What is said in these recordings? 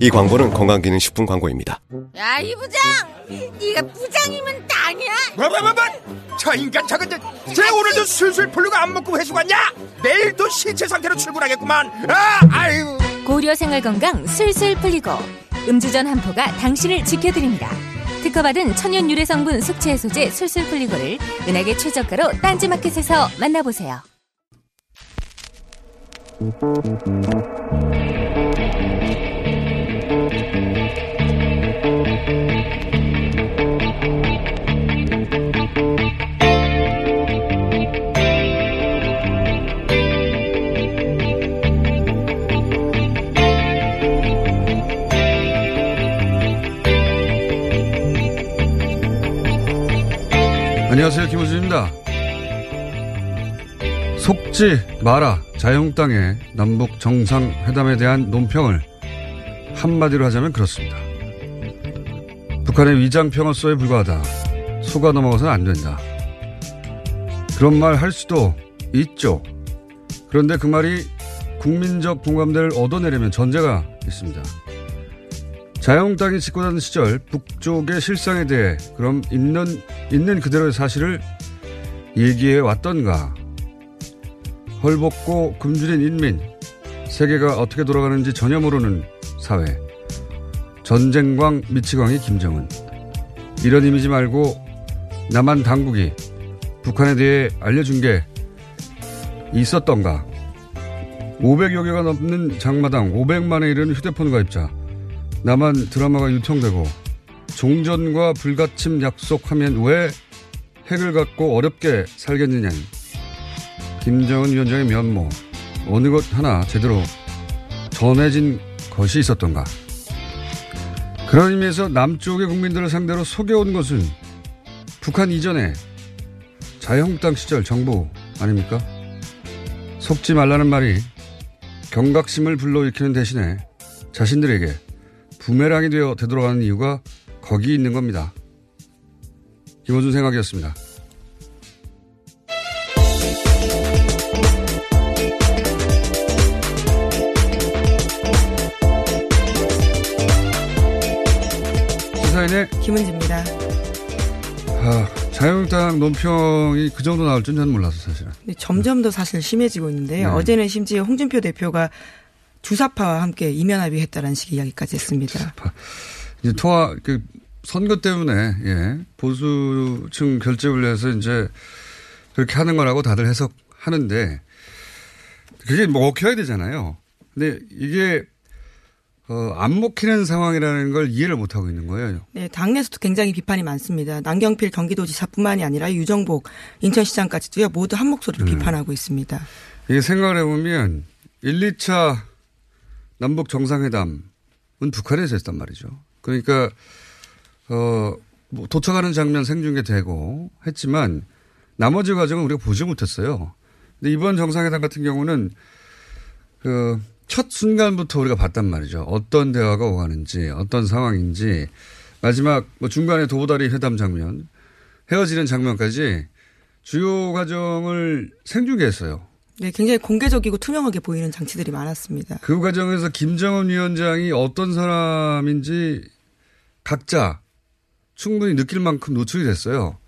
이 광고는 건강기능식품 광고입니다. 야, 이 부장! 네가 부장이면 땅이야? 뭐뭐뭐뭐 저 인간 저건 저, 쟤 오늘도 술술 풀리고 안 먹고 회수 갔냐? 내일도 신체 상태로 출근하겠구만 아 아유 고려 생활 건강 술술 풀리고 음주전 한포가 당신을 지켜드립니다. 특허받은 천연 유래 성분 숙취 해소제 술술 풀리고를 은하계 최저가로 딴지마켓에서 만나보세요. 안녕하세요. 김호준입니다. 속지 마라 자유한국당의 남북 정상회담에 대한 논평을 한마디로 하자면 그렇습니다. 북한의 위장평화소에 불과하다. 속아 넘어가서는 안 된다. 그런 말 할 수도 있죠. 그런데 그 말이 국민적 공감대를 얻어내려면 전제가 있습니다. 자유한국당이 집권하는 시절 북쪽의 실상에 대해 그럼 있는 있는 그대로의 사실을 얘기해 왔던가? 헐벗고 굶주린 인민 세계가 어떻게 돌아가는지 전혀 모르는 사회. 전쟁광 미치광이 김정은. 이런 이미지 말고 남한 당국이 북한에 대해 알려준 게 있었던가? 500여 개가 넘는 장마당 500만에 이르는 휴대폰 가입자. 남한 드라마가 유통되고 종전과 불가침 약속하면 왜 핵을 갖고 어렵게 살겠느냐. 김정은 위원장의 면모 어느 것 하나 제대로 전해진 것이 있었던가. 그런 의미에서 남쪽의 국민들을 상대로 속여온 것은 북한 이전에 자유한국당 시절 정부 아닙니까? 속지 말라는 말이 경각심을 불러일으키는 대신에 자신들에게 부메랑이 되어 되돌아가는 이유가 거기 있는 겁니다. 김호준 생각이었습니다. 시사인의 김은지입니다. 아, 자유한국당 논평이 그 정도 나올 줄 저는 몰랐어 사실은. 근데 점점 더 사실 심해지고 있는데요. 네. 어제는 심지어 홍준표 대표가 주사파와 함께 이면합의했다라는 식의 이야기까지 했습니다. 이제 통화 그 선거 때문에 예 보수층 결집을 해서 이제 그렇게 하는 거라고 다들 해석하는데 그게 뭐 먹혀야 되잖아요. 근데 이게 어, 안 먹히는 상황이라는 걸 이해를 못 하고 있는 거예요. 네, 당내에서도 굉장히 비판이 많습니다. 남경필 경기도지사뿐만이 아니라 유정복 인천시장까지도요 모두 한 목소리로 음. 비판하고 있습니다. 이게 생각을 해보면 1, 2차 남북 정상회담은 북한에서 했단 말이죠. 그러니까, 어, 뭐 도착하는 장면 생중계되고 했지만 나머지 과정은 우리가 보지 못했어요. 근데 이번 정상회담 같은 경우는 그 첫 순간부터 우리가 봤단 말이죠. 어떤 대화가 오가는지, 어떤 상황인지, 마지막 뭐 중간에 도보다리 회담 장면, 헤어지는 장면까지 주요 과정을 생중계했어요. 네, 굉장히 공개적이고 투명하게 보이는 장치들이 많았습니다. 그 과정에서 김정은 위원장이 어떤 사람인지 각자 충분히 느낄 만큼 노출이 됐어요.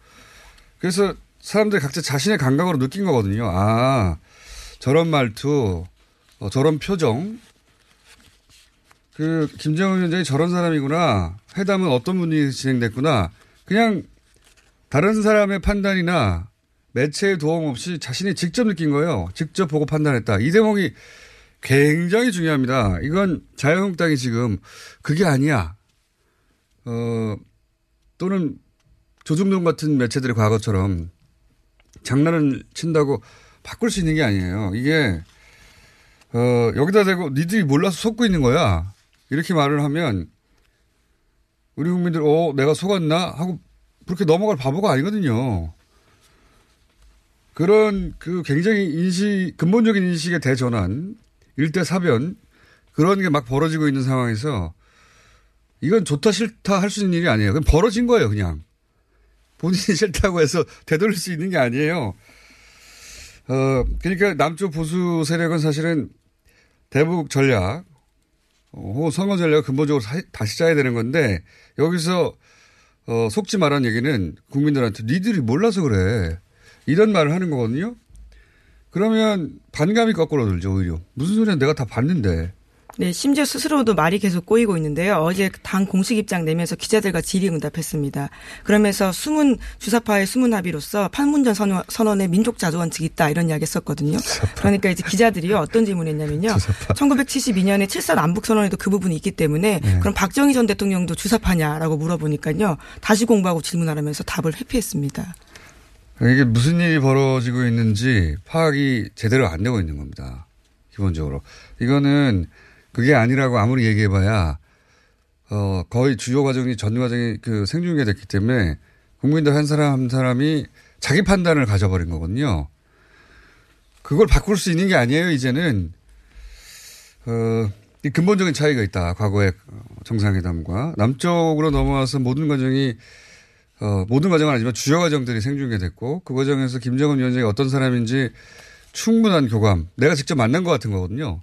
그래서 사람들이 각자 자신의 감각으로 느낀 거거든요. 아, 저런 말투, 어, 저런 표정. 그, 김정은 위원장이 저런 사람이구나. 회담은 어떤 분이 진행됐구나. 그냥 다른 사람의 판단이나 매체의 도움 없이 자신이 직접 느낀 거예요. 직접 보고 판단했다. 이 대목이 굉장히 중요합니다. 이건 자유한국당이 지금 그게 아니야. 어, 또는 조중동 같은 매체들의 과거처럼 장난을 친다고 바꿀 수 있는 게 아니에요. 이게, 어, 여기다 대고 니들이 몰라서 속고 있는 거야. 이렇게 말을 하면 우리 국민들, 어, 내가 속았나? 하고 그렇게 넘어갈 바보가 아니거든요. 그런 그 굉장히 인식, 근본적인 인식의 대전환, 일대 사변, 그런 게 막 벌어지고 있는 상황에서 이건 좋다 싫다 할 수 있는 일이 아니에요. 그냥 벌어진 거예요, 그냥. 본인이 싫다고 해서 되돌릴 수 있는 게 아니에요. 어, 그러니까 남쪽 보수 세력은 사실은 대북 전략, 어, 혹은 선거 전략을 근본적으로 사, 다시 짜야 되는 건데 여기서 어, 속지 말한 얘기는 국민들한테 니들이 몰라서 그래. 이런 말을 하는 거거든요. 그러면 반감이 거꾸로 들죠, 오히려. 무슨 소리야 내가 다 봤는데. 네, 심지어 스스로도 말이 계속 꼬이고 있는데요. 어제 당 공식 입장 내면서 기자들과 질의응답했습니다. 그러면서 숨은 주사파의 숨은 합의로서 판문점 선언, 선언에 민족 자조원 측이 있다 이런 이야기 했었거든요. 그러니까 이제 기자들이요 어떤 질문했냐면요. 1972년에 7사 남북 선언에도 그 부분이 있기 때문에 네. 그럼 박정희 전 대통령도 주사파냐라고 물어보니까요. 다시 공부하고 질문하라면서 답을 회피했습니다. 이게 무슨 일이 벌어지고 있는지 파악이 제대로 안 되고 있는 겁니다. 기본적으로. 이거는 그게 아니라고 아무리 얘기해봐야, 어, 거의 주요 과정이 전 과정이 그 생중계 됐기 때문에 국민들 한 사람 한 사람이 자기 판단을 가져버린 거거든요. 그걸 바꿀 수 있는 게 아니에요, 이제는. 어, 이 근본적인 차이가 있다. 과거의 정상회담과. 남쪽으로 넘어와서 모든 과정이 어, 모든 과정은 아니지만 주요 과정들이 생중계됐고 그 과정에서 김정은 위원장이 어떤 사람인지 충분한 교감, 내가 직접 만난 것 같은 거거든요.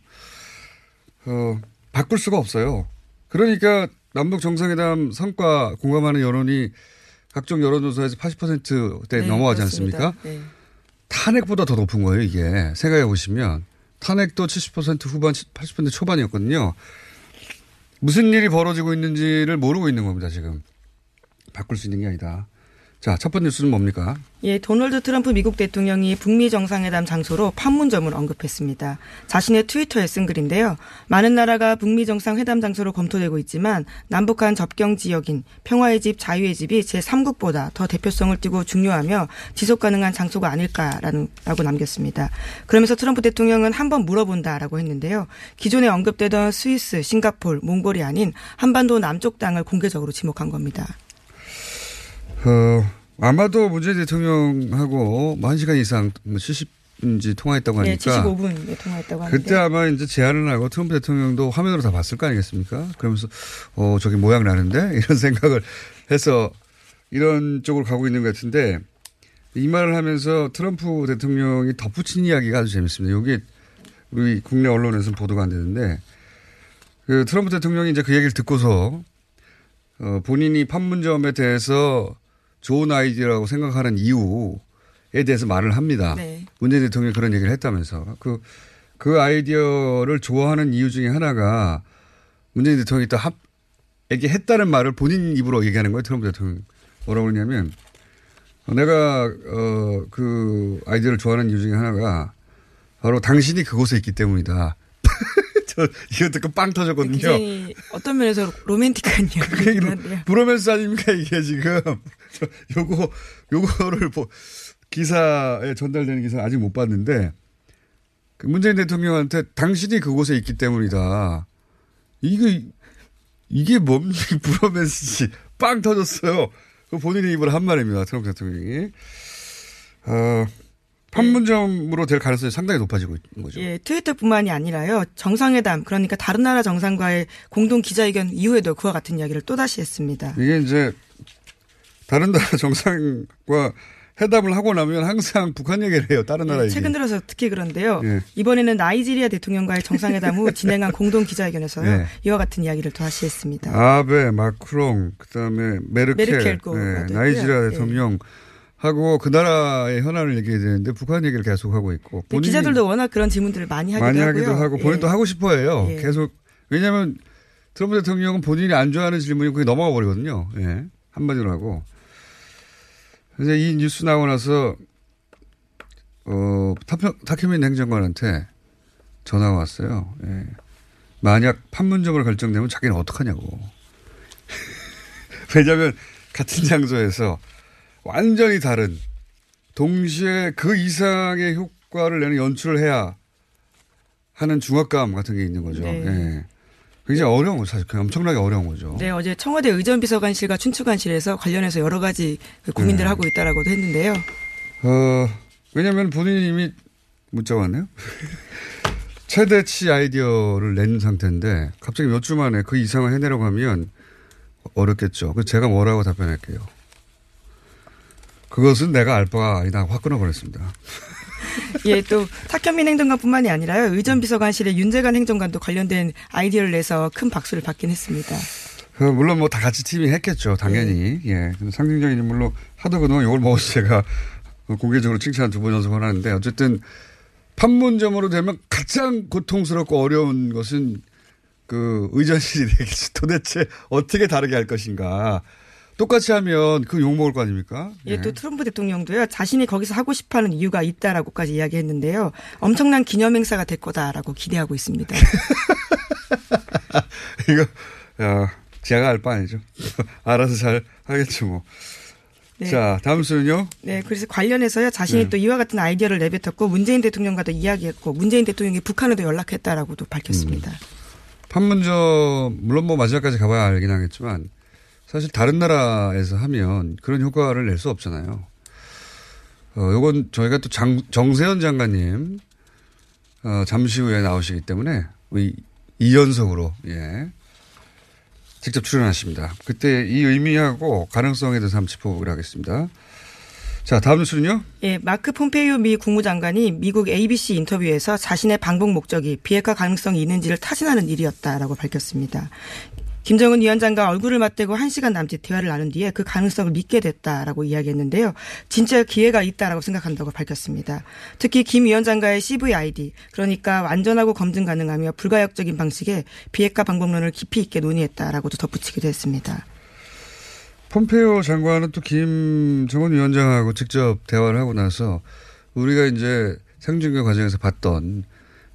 어, 바꿀 수가 없어요. 그러니까 남북 정상회담 성과 공감하는 여론이 각종 여론조사에서 80%대 네, 넘어가지 그렇습니다. 않습니까? 네. 탄핵보다 더 높은 거예요, 이게. 생각해 보시면. 탄핵도 70% 후반, 80% 초반이었거든요. 무슨 일이 벌어지고 있는지를 모르고 있는 겁니다, 지금. 바꿀 수 있는 게 아니다. 자, 첫 번째 뉴스는 뭡니까? 예, 도널드 트럼프 미국 대통령이 북미 정상회담 장소로 판문점을 언급했습니다. 자신의 트위터에 쓴 글인데요. 많은 나라가 북미 정상회담 장소로 검토되고 있지만 남북한 접경 지역인 평화의 집, 자유의 집이 제3국보다 더 대표성을 띠고 중요하며 지속 가능한 장소가 아닐까라는 라고 남겼습니다. 그러면서 트럼프 대통령은 한번 물어본다라고 했는데요. 기존에 언급되던 스위스, 싱가폴, 몽골이 아닌 한반도 남쪽 땅을 공개적으로 지목한 겁니다. 어, 아마도 문재인 대통령하고 뭐 1시간 이상 뭐 70인지 통화했다고 네, 하니까. 75분 통화했다고 하는데. 그때 아마 이제 제안을 하고 트럼프 대통령도 화면으로 다 봤을 거 아니겠습니까? 그러면서, 어, 저기 모양 나는데? 이런 생각을 해서 이런 쪽으로 가고 있는 것 같은데 이 말을 하면서 트럼프 대통령이 덧붙인 이야기가 아주 재밌습니다. 여기 우리 국내 언론에서는 보도가 안 되는데 그 트럼프 대통령이 이제 그 얘기를 듣고서 어, 본인이 판문점에 대해서 좋은 아이디어라고 생각하는 이유에 대해서 말을 합니다. 네. 문재인 대통령이 그런 얘기를 했다면서. 그, 그 아이디어를 좋아하는 이유 중에 하나가 문재인 대통령이 또 합, 얘기했다는 말을 본인 입으로 얘기하는 거예요. 트럼프 대통령. 뭐라고 그러냐면 어, 내가, 어, 그 아이디어를 좋아하는 이유 중에 하나가 바로 당신이 그곳에 있기 때문이다. 저 이거 듣고 빵 터졌거든요. 어떤 면에서 로맨틱한 한데요. 브로맨스 아닙니까 이게 지금 저 요거 요거를 뭐 기사에 전달되는 기사 아직 못 봤는데 그 문재인 대통령한테 당신이 그곳에 있기 때문이다. 이게 이게 뭡니까 브로맨스지 빵 터졌어요. 그 본인의 입으로 한 말입니다. 트럼프 대통령이 어, 판문점으로 될 가능성이 상당히 높아지고 있는 거죠. 예, 트위터뿐만이 아니라요. 정상회담 그러니까 다른 나라 정상과의 공동 기자회견 이후에도 그와 같은 이야기를 또 다시 했습니다. 이게 이제 다른 나라 정상과 회담을 하고 나면 항상 북한 얘기를 해요. 다른 나라 예, 얘기. 최근 들어서 특히 그런데요. 예. 이번에는 나이지리아 대통령과의 정상회담 후 진행한 공동 기자회견에서요. 예. 이와 같은 이야기를 또 다시 했습니다. 아베, 마크롱, 그다음에 메르켈, 메르켈 네. 나이지리아 예. 대통령 하고 그 나라의 현안을 얘기해야 되는데 북한 얘기를 계속 하고 있고 네, 기자들도 워낙 그런 질문들을 많이 하기도 많이. 하기도 하고 본인도 예. 하고 싶어해요. 예. 계속 왜냐하면 트럼프 대통령은 본인이 안 좋아하는 질문이 그게 넘어가 버리거든요. 예. 한마디로 하고. 그래서 이 뉴스 나오고 나서 어, 타케민 행정관한테 전화가 왔어요. 예. 만약 판문점으로 결정되면 자기는 어떡하냐고. 왜냐하면 같은 장소에서 완전히 다른 동시에 그 이상의 효과를 내는 연출을 해야 하는 중압감 같은 게 있는 거죠. 네. 예. 굉장히 어려운 거죠. 사실 엄청나게 어려운 거죠. 네, 어제 청와대 의전비서관실과 춘추관실에서 관련해서 여러 가지 그 고민들을 네. 하고 있다라고도 했는데요. 어, 왜냐면 본인이 이미 문자가 왔네요. 최대치 아이디어를 낸 상태인데 갑자기 몇 주 만에 그 이상을 해내려고 하면 어렵겠죠. 그래서 제가 뭐라고 답변할게요. 그것은 내가 알 바가 아니다. 확 끊어버렸습니다. 예, 또 탁현민 행정관뿐만이 아니라요. 의전 비서관실의 윤재관 행정관도 관련된 아이디어를 내서 큰 박수를 받긴 했습니다. 그 물론 뭐 다 같이 팀이 했겠죠. 당연히. 예. 근데 상징적인 인물로 하도 그동안 욕을 먹어서 제가 공개적으로 칭찬 두 번 연속을 하는데 어쨌든 판문점으로 되면 가장 고통스럽고 어려운 것은 그 의전실이 되겠지. 도대체 어떻게 다르게 할 것인가. 똑같이 하면 그 욕먹을 거 아닙니까? 예, 또 트럼프 대통령도요. 자신이 거기서 하고 싶어 하는 이유가 있다라고까지 이야기했는데요. 엄청난 기념행사가 될 거다라고 기대하고 있습니다. 이거, 야, 제가 알 바 아니죠. 알아서 잘 하겠죠, 뭐. 네. 자, 다음 수는요? 네, 그래서 관련해서요. 자신이 네. 또 이와 같은 아이디어를 내뱉었고 문재인 대통령과도 이야기했고 문재인 대통령이 북한에도 연락했다라고도 밝혔습니다. 판문점 물론 뭐 마지막까지 가봐야 알긴 하겠지만 사실 다른 나라에서 하면 그런 효과를 낼 수 없잖아요. 어, 요건 저희가 또 장, 정세현 장관님 어, 잠시 후에 나오시기 때문에 이, 이 연속으로 예 직접 출연하십니다. 그때 이 의미하고 가능성에 대해서 한번 짚어보기로 하겠습니다. 자 다음 뉴스는요. 예, 마크 폼페이오 미 국무장관이 미국 ABC 인터뷰에서 자신의 방북 목적이 비핵화 가능성이 있는지를 타진하는 일이었다라고 밝혔습니다. 김정은 위원장과 얼굴을 맞대고 한시간 남짓 대화를 나눈 뒤에 그 가능성을 믿게 됐다라고 이야기했는데요. 진짜 기회가 있다라고 생각한다고 밝혔습니다. 특히 김 위원장과의 CVID, 그러니까 완전하고 검증 가능하며 불가역적인 방식의 비핵화 방법론을 깊이 있게 논의했다라고도 덧붙이기도 했습니다. 폼페이오 장관은 또 김정은 위원장하고 직접 대화를 하고 나서 우리가 이제 생중계 과정에서 봤던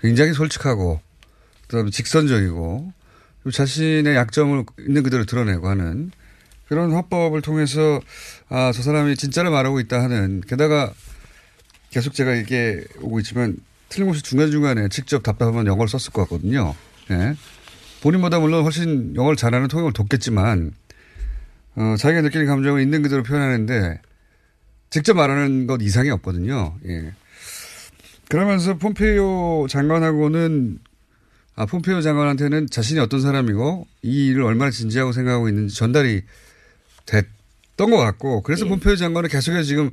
굉장히 솔직하고 그다음에 직선적이고 자신의 약점을 있는 그대로 드러내고 하는 그런 화법을 통해서 아, 저 사람이 진짜를 말하고 있다 하는 게다가 계속 제가 이게 오고 있지만 틀림없이 중간중간에 직접 답답하면 영어를 썼을 것 같거든요. 예. 본인보다 물론 훨씬 영어를 잘하는 통역을 돕겠지만 어, 자기가 느끼는 감정을 있는 그대로 표현하는데 직접 말하는 것 이상이 없거든요. 예. 그러면서 폼페이오 장관하고는 아, 폼페이오 장관한테는 자신이 어떤 사람이고 이 일을 얼마나 진지하고 생각하고 있는지 전달이 됐던 것 같고 그래서 예. 폼페이오 장관은 계속해서 지금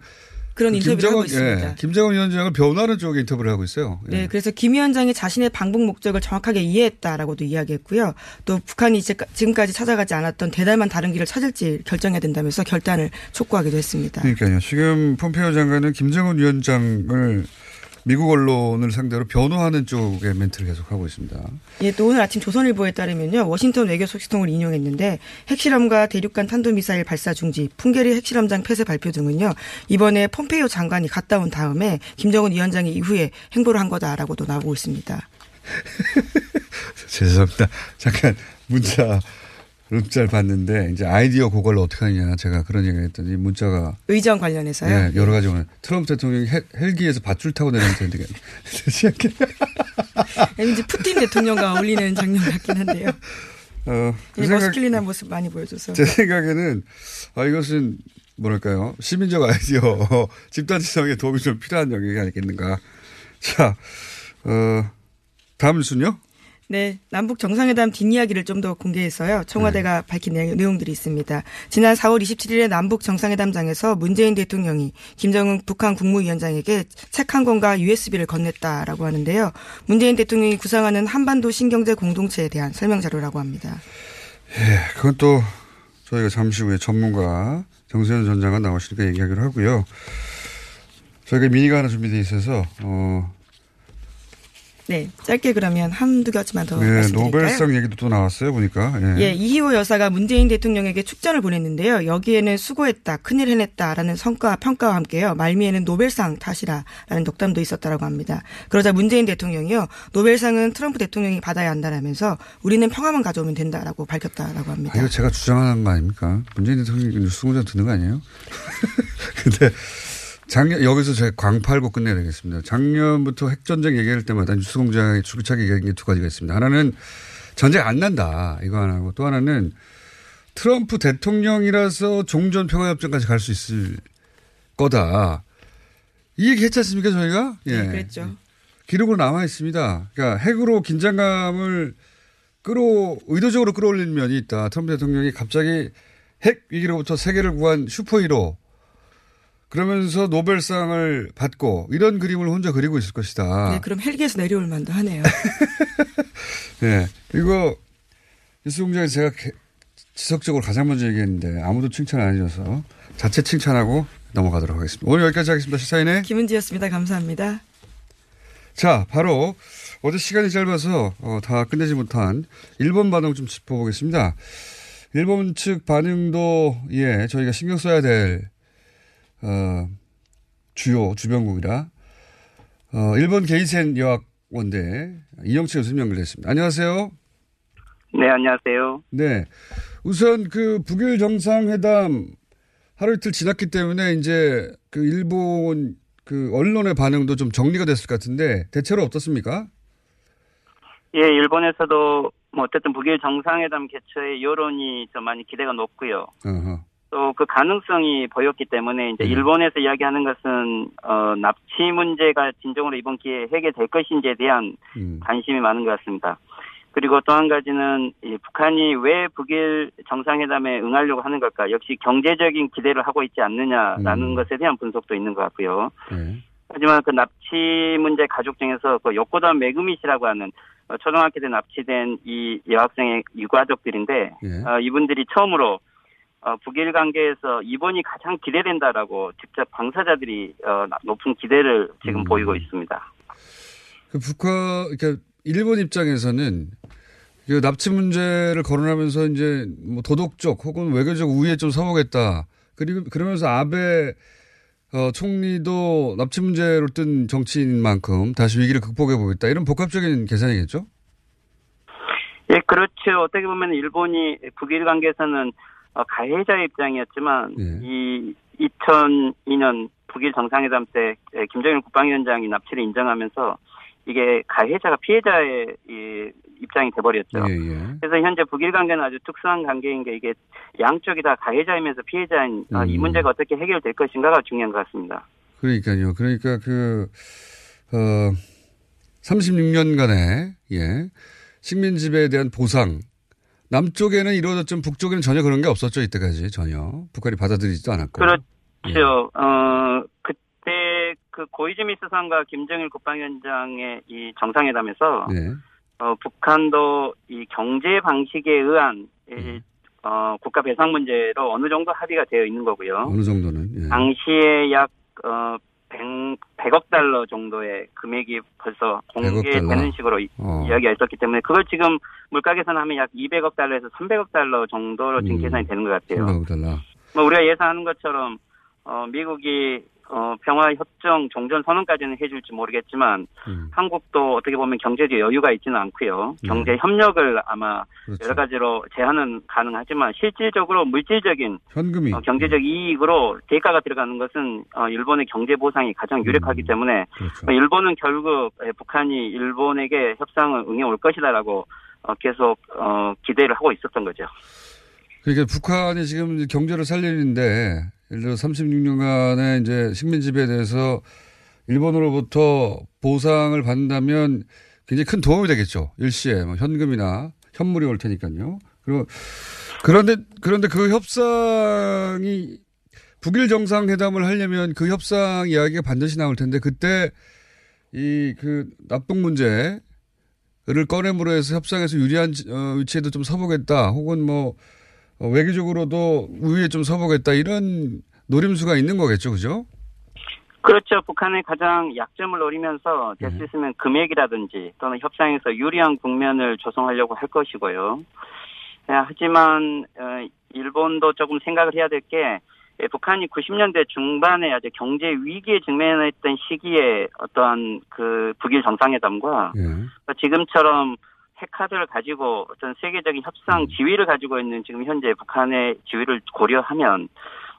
그런 그 인터뷰를 하고 김정은, 있습니다. 예, 김정은 위원장을 변호하는 쪽에 인터뷰를 하고 있어요. 예. 네, 그래서 김 위원장이 자신의 방북 목적을 정확하게 이해했다라고도 이야기했고요. 또 북한이 이제 지금까지 찾아가지 않았던 대단한 다른 길을 찾을지 결정해야 된다면서 결단을 촉구하기도 했습니다. 그러니까요. 지금 폼페이오 장관은 김정은 위원장을 미국 언론을 상대로 변호하는 쪽의 멘트를 계속 하고 있습니다. 예, 또 오늘 아침 조선일보에 따르면요. 워싱턴 외교 소식통을 인용했는데 핵실험과 대륙간 탄도미사일 발사 중지, 풍계리 핵실험장 폐쇄 발표 등은요. 이번에 폼페이오 장관이 갔다 온 다음에 김정은 위원장이 이후에 행보를 한 거다라고도 나오고 있습니다. 죄송합니다. 잠깐 문자 문자를 봤는데 이제 아이디어 그걸로 어떻게 하냐 제가 그런 얘기를 했더니 문자가 의전 관련해서요. 예, 여러 가지 오늘 트럼프 대통령이 헬, 헬기에서 밧줄 타고 내려오는데 시작해. 왠지 푸틴 대통령과 어울리는 장면 같긴 한데요. 어, 그 예, 생각- masculine한 모습 많이 보여줘서. 제 생각에는 아 이것은 뭐랄까요 시민적 아이디어 집단 지성에 도움이 좀 필요한 영역이 아니겠는가. 자, 어, 다음 순요. 네, 남북 정상회담 뒷이야기를 좀 더 공개해서요. 청와대가 밝힌 내용, 내용 들이 있습니다. 지난 4월 27일에 남북 정상회담장에서 문재인 대통령이 김정은 북한 국무위원장에게 책 한 권과 USB를 건넸다라고 하는데요. 문재인 대통령이 구상하는 한반도 신경제 공동체에 대한 설명 자료라고 합니다. 예, 그건 또 저희가 잠시 후에 전문가 정세현 전 장관 나오시니까 얘기하기로 하고요. 저희가 미니가 하나 준비되어 있어서 어, 네, 짧게 그러면 한두 가지만 더 네, 말씀드릴까요? 노벨상 얘기도 또 나왔어요, 보니까. 예. 예, 이희호 여사가 문재인 대통령에게 축전을 보냈는데요. 여기에는 수고했다, 큰일 해냈다라는 성과 평가와 함께요. 말미에는 노벨상 탓이라라는 덕담도 있었다라고 합니다. 그러자 문재인 대통령이요, 노벨상은 트럼프 대통령이 받아야 한다라면서 우리는 평화만 가져오면 된다라고 밝혔다라고 합니다. 아, 이거 제가 주장하는 거 아닙니까? 문재인 대통령이 뉴스 공장 듣는 거 아니에요? 근데 작년, 여기서 제가 광 팔고 끝내야 되겠습니다. 작년부터 핵전쟁 얘기할 때마다 뉴스공장에 줄차게 얘기한 게 두 가지가 있습니다. 하나는 전쟁 안 난다. 이거 하나고 또 하나는 트럼프 대통령이라서 종전 평화협정까지 갈 수 있을 거다. 이 얘기 했지 않습니까, 저희가? 예. 네, 그랬죠. 기록으로 남아 있습니다. 그러니까 핵으로 긴장감을 끌어 의도적으로 끌어올리는 면이 있다. 트럼프 대통령이 갑자기 핵 위기로부터 세계를 구한 슈퍼히로 그러면서 노벨상을 받고 이런 그림을 혼자 그리고 있을 것이다. 네, 그럼 헬기에서 내려올 만도 하네요. 네. 이거 뉴스 공장에서 제가 개- 지속적으로 가장 먼저 얘기했는데 아무도 칭찬 안 해줘서 자체 칭찬하고 넘어가도록 하겠습니다. 오늘 여기까지 하겠습니다. 시사인의 김은지였습니다. 감사합니다. 자, 바로 어제 시간이 짧아서 어, 다 끝내지 못한 일본 반응 좀 짚어보겠습니다. 일본 측 반응도 예 저희가 신경 써야 될 어, 주요 주변국이라 어, 일본 게이센 여학원대 이영채 교수님 연결됐습니다. 안녕하세요. 네, 안녕하세요. 네, 우선 그 북일 정상회담 하루 이틀 지났기 때문에 이제 그 일본 그 언론의 반응도 좀 정리가 됐을 것 같은데 대체로 어떻습니까? 예, 일본에서도 뭐 어쨌든 북일 정상회담 개최의 여론이 좀 많이 기대가 높고요. 어허. 또 그 가능성이 보였기 때문에 이제 음. 일본에서 이야기하는 것은 어 납치 문제가 진정으로 이번 기회에 해결될 것인지에 대한 음. 관심이 많은 것 같습니다. 그리고 또 한 가지는 이 북한이 왜 북일 정상회담에 응하려고 하는 걸까? 역시 경제적인 기대를 하고 있지 않느냐라는 음. 것에 대한 분석도 있는 것 같고요. 네. 하지만 그 납치 문제 가족 중에서 그 요코다 메구미 씨라고 하는 어, 초등학교 때 납치된 이 여학생의 유가족들인데 예. 어, 이분들이 처음으로 어, 북일 관계에서 이번이 가장 기대된다라고 직접 당사자들이 어, 나- 높은 기대를 지금 음. 보이고 있습니다. 그 북한, 그러니까 일본 입장에서는 그 납치 문제를 거론하면서 이제 뭐 도덕적 혹은 외교적 우위에 좀 서보겠다. 그리고 그러면서 아베 어, 총리도 납치 문제로 뜬 정치인 만큼 다시 위기를 극복해 보겠다. 이런 복합적인 계산이겠죠? 예, 그렇죠. 어떻게 보면 일본이 북일 관계에서는 어, 가해자 입장이었지만 예. 이 2002년 북일 정상회담 때 예, 김정일 국방위원장이 납치를 인정하면서 이게 가해자가 피해자의 이 입장이 돼버렸죠. 예, 예. 그래서 현재 북일 관계는 아주 특수한 관계인 게 이게 양쪽이 다 가해자이면서 피해자인 아, 이 음. 문제가 어떻게 해결될 것인가가 중요한 것 같습니다. 그러니까요. 그러니까 그, 어, 36년간의, 예, 식민 지배에 대한 보상. 남쪽에는 이루어졌지만 북쪽에는 전혀 그런 게 없었죠. 이때까지 전혀. 북한이 받아들이지도 않았고. 그렇죠. 어, 그때 그 고이즈미 수상과 김정일 국방위원장의 이 정상회담에서 예. 어, 북한도 이 경제 방식에 의한 이, 음. 어, 국가 배상 문제로 어느 정도 합의가 되어 있는 거고요. 어느 정도는. 예. 당시에 약 어, 100, 100억 달러 정도의 금액이 벌써 100억 달러. 공개되는 식으로 이- 어. 이야기가 있었기 때문에 그걸 지금 물가 계산하면 약 200억 달러에서 300억 달러 정도로 지금 음. 계산이 되는 것 같아요. 300억 달러. 뭐 우리가 예상하는 것처럼 어, 미국이 어, 평화 협정 종전 선언까지는 해줄지 모르겠지만 음. 한국도 어떻게 보면 경제적 여유가 있지는 않고요. 네. 경제 협력을 아마 그렇죠. 여러 가지로 제한은 가능하지만 실질적으로 물질적인 현금이. 어, 경제적 이익으로 대가가 들어가는 것은 어, 일본의 경제 보상이 가장 유력하기 음. 때문에 그렇죠. 어, 일본은 결국 에, 북한이 일본에게 협상을 응해 올 것이다라고 어, 계속 어, 기대를 하고 있었던 거죠. 그러니까 북한이 지금 경제를 살리는데 예를 들어 36년간의 이제 식민 지배에 대해서 일본으로부터 보상을 받는다면 굉장히 큰 도움이 되겠죠. 일시에 뭐 현금이나 현물이 올 테니까요. 그리고 그런데 그런데 그 협상이 북일 정상회담을 하려면 그 협상 이야기가 반드시 나올 텐데 그때 이 그 납북 문제를 꺼내므로 해서 협상에서 유리한 어, 위치에도 좀 서보겠다. 혹은 뭐 어, 외교적으로도 우위에 좀 서보겠다. 이런 노림수가 있는 거겠죠. 그죠? 그렇죠. 북한의 가장 약점을 노리면서 될 수 있으면 금액이라든지 또는 협상에서 유리한 국면을 조성하려고 할 것이고요. 예, 하지만 어, 일본도 조금 생각을 해야 될 게 북한이 90년대 중반에 아주 경제 위기에 직면했던 시기에 어떠한 그 북일 정상회담과 예. 지금처럼 핵카드를 가지고 어떤 세계적인 협상 지위를 가지고 있는 지금 현재 북한의 지위를 고려하면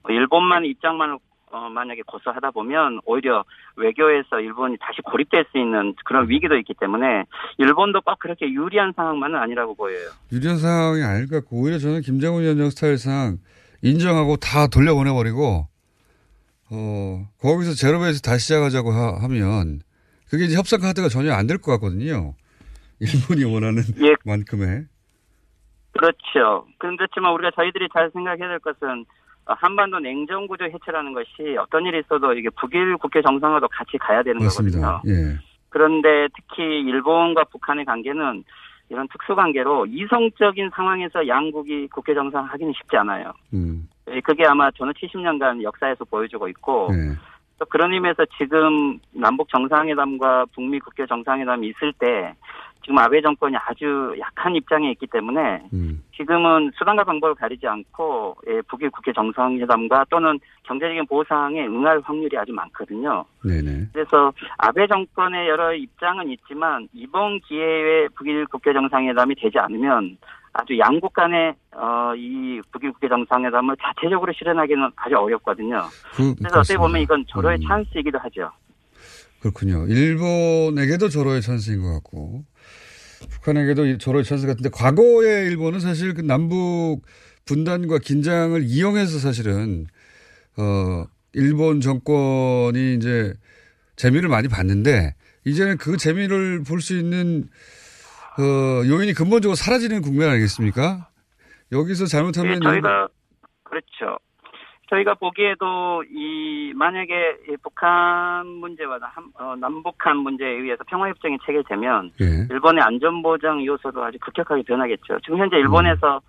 일본만 입장만을 어, 만약에 고수하다 보면 오히려 외교에서 일본이 다시 고립될 수 있는 그런 위기도 있기 때문에 일본도 꼭 그렇게 유리한 상황만은 아니라고 보여요. 유리한 상황이 아닐 것 같고 오히려 저는 김정은 위원장 스타일상 인정하고 다 돌려보내버리고 어 거기서 제로베이스 다시 시작하자고 하, 면 그게 이제 협상 카드가 전혀 안 될 것 같거든요. 일본이 원하는 예. 만큼의 그렇죠. 그렇지만 우리가 저희들이 잘 생각해야 될 것은 어, 한반도 냉전 구조 해체라는 것이 어떤 일이 있어도 이게 북일 국회 정상화도 같이 가야 되는 맞습니다. 거거든요. 예. 그런데 특히 일본과 북한의 관계는 이런 특수 관계로 이성적인 상황에서 양국이 국회 정상하기는 쉽지 않아요. 음. 예, 그게 아마 저는 70년간 역사에서 보여주고 있고 예. 또 그런 의미에서 지금 남북 정상회담과 북미 국회 정상회담이 있을 때 지금 아베 정권이 아주 약한 입장에 있기 때문에 음. 지금은 수단과 방법을 가리지 않고 예, 북일 국회 정상회담과 또는 경제적인 보상에 응할 확률이 아주 많거든요. 네네. 그래서 아베 정권의 여러 입장은 있지만 이번 기회에 북일 국회 정상회담이 되지 않으면 아주 양국 간의 어, 이 북일 국회 정상회담을 자체적으로 실현하기는 아주 어렵거든요. 그, 그래서 어떻게 보면. 이건 절호의 음. 찬스이기도 하죠. 그렇군요. 일본에게도 절호의 찬스인 것 같고 북한에게도 절호의 찬스 같은데 과거의 일본은 사실 그 남북 분단과 긴장을 이용해서 사실은 어 일본 정권이 이제 재미를 많이 봤는데 이제는 그 재미를 볼 수 있는 어 요인이 근본적으로 사라지는 국면 아니겠습니까? 여기서 잘못하면 예, 저희가 그렇죠. 저희가 보기에도 이 만약에 이 북한 문제와 남, 어, 남북한 문제에 의해서 평화협정이 체결되면 예. 일본의 안전보장 요소도 아주 급격하게 변하겠죠. 지금 현재 일본에서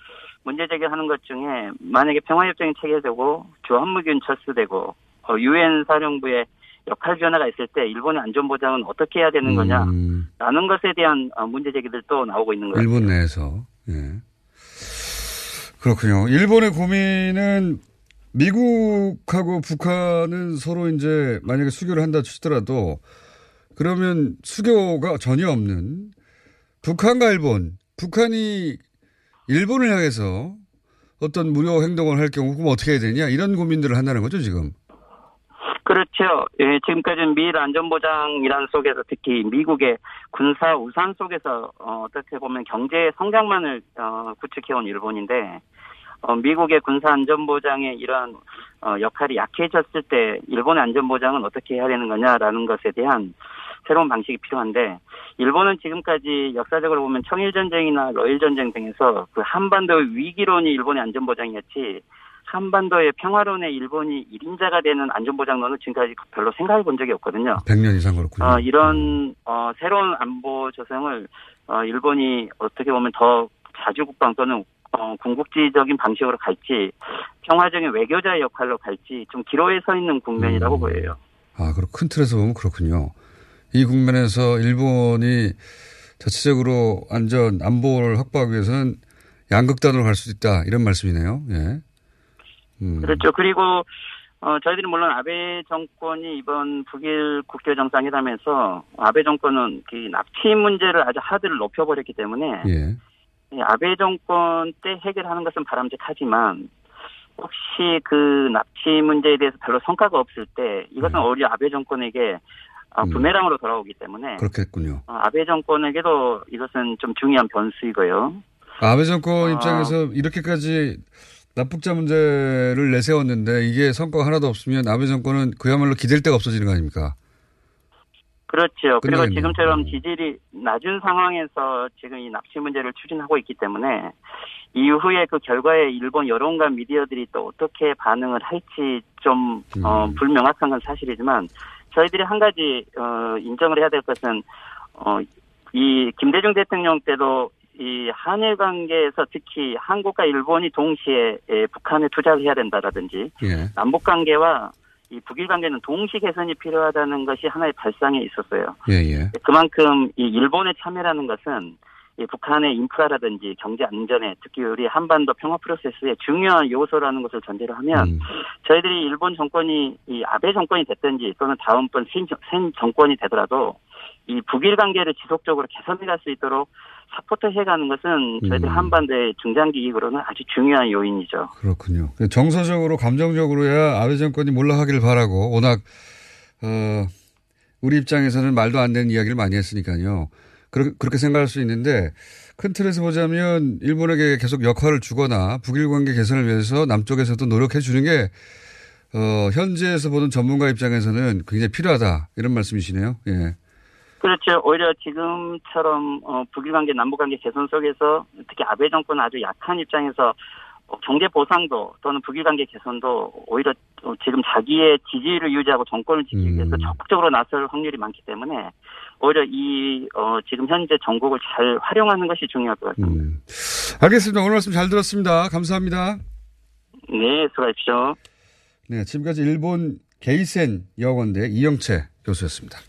문제 제기하는 것 중에 만약에 평화협정이 체결되고 주한무기는 철수되고 어, 유엔 사령부의 역할 변화가 있을 때 일본의 안전보장은 어떻게 해야 되는 거냐라는 음, 것에 대한 어, 문제 제기들도 나오고 있는 거예요. 일본 내에서 예. 그렇군요. 일본의 고민은 미국하고 북한은 서로 이제 만약에 수교를 한다 치더라도 그러면 수교가 전혀 없는 북한과 일본, 북한이 일본을 향해서 어떤 무료 행동을 할 경우 그럼 어떻게 해야 되냐 이런 고민들을 한다는 거죠 지금. 그렇죠. 예, 지금까지는 미일 안전보장이라는 속에서 특히 미국의 군사 우산 속에서 어, 어떻게 보면 경제 성장만을 어, 구축해온 일본인데 어, 미국의 군사 안전보장의 이러한 어, 역할이 약해졌을 때 일본의 안전보장은 어떻게 해야 되는 거냐라는 것에 대한 새로운 방식이 필요한데 일본은 지금까지 역사적으로 보면 청일 전쟁이나 러일 전쟁 등에서 그 한반도의 위기론이 일본의 안전보장이었지 한반도의 평화론의 일본이 1인자가 되는 안전보장론은 지금까지 별로 생각해 본 적이 없거든요. 100년 이상 그렇군요. 어, 이런 어, 새로운 안보 조성을 어, 일본이 어떻게 보면 더 자주 국방 또는 어, 궁극지적인 방식으로 갈지 평화적인 외교자의 역할로 갈지 좀 기로에 서 있는 국면이라고 음. 보여요. 아, 그렇 큰 틀에서 보면 그렇군요. 이 국면에서 일본이 자체적으로 안전 안보를 확보하기 위해서는 양극단으로 갈 수 있다 이런 말씀이네요. 예. 음. 그렇죠. 그리고 어, 저희들이 물론 아베 정권이 이번 북일 국교 정상회담에서 아베 정권은 그 납치 문제를 아주 하드를 높여버렸기 때문에 예. 이 아베 정권 때 해결하는 것은 바람직하지만 혹시 그 납치 문제에 대해서 별로 성과가 없을 때 이것은 네. 오히려 아베 정권에게 어, 음. 부메랑으로 돌아오기 때문에 그렇겠군요. 어, 아베 정권에게도 이것은 좀 중요한 변수이고요. 아베 정권 아. 입장에서 이렇게까지 납북자 문제를 내세웠는데 이게 성과가 하나도 없으면 아베 정권은 그야말로 기댈 데가 없어지는 거 아닙니까? 그렇죠. 그리고 끝나겠네요. 지금처럼 음. 지지율이 낮은 상황에서 지금 이 납치 문제를 추진하고 있기 때문에 이후에 그 결과에 일본 여론과 미디어들이 또 어떻게 반응을 할지 좀 어, 음. 불명확한 건 사실이지만 저희들이 한 가지 어, 인정을 해야 될 것은 어, 이 김대중 대통령 때도 이 한일 관계에서 특히 한국과 일본이 동시에 에, 북한에 투자를 해야 된다라든지 예. 남북 관계와 이 북일 관계는 동시 개선이 필요하다는 것이 하나의 발상에 있었어요. 예, 예. 그만큼 이 일본의 참여라는 것은 이 북한의 인프라라든지 경제 안전에 특히 우리 한반도 평화 프로세스의 중요한 요소라는 것을 전제로 하면 음. 저희들이 일본 정권이 이 아베 정권이 됐든지 또는 다음번 신, 정- 신 정권이 되더라도 이 북일 관계를 지속적으로 개선해 갈 수 있도록 사포트 해가는 것은 저희들 음. 한반도의 중장기 이익으로는 아주 중요한 요인이죠. 그렇군요. 정서적으로 감정적으로야 아베 정권이 몰락하기를 바라고 워낙 어 우리 입장에서는 말도 안 되는 이야기를 많이 했으니까요. 그렇게, 그렇게 생각할 수 있는데 큰 틀에서 보자면 일본에게 계속 역할을 주거나 북일 관계 개선을 위해서 남쪽에서도 노력해 주는 게 어, 현지에서 보는 전문가 입장에서는 굉장히 필요하다 이런 말씀이시네요. 예. 그렇죠. 오히려 지금처럼 어, 북일 관계, 남북 관계 개선 속에서 특히 아베 정권은 아주 약한 입장에서 어, 경제 보상도 또는 북일 관계 개선도 오히려 어, 지금 자기의 지지를 유지하고 정권을 지키기 위해서 음. 적극적으로 나설 확률이 많기 때문에 오히려 이 어, 지금 현재 전국을 잘 활용하는 것이 중요할 것 같습니다. 음. 알겠습니다. 오늘 말씀 잘 들었습니다. 감사합니다. 네, 수고하십시오. 네, 지금까지 일본 게이센 여학원대 이영채 교수였습니다.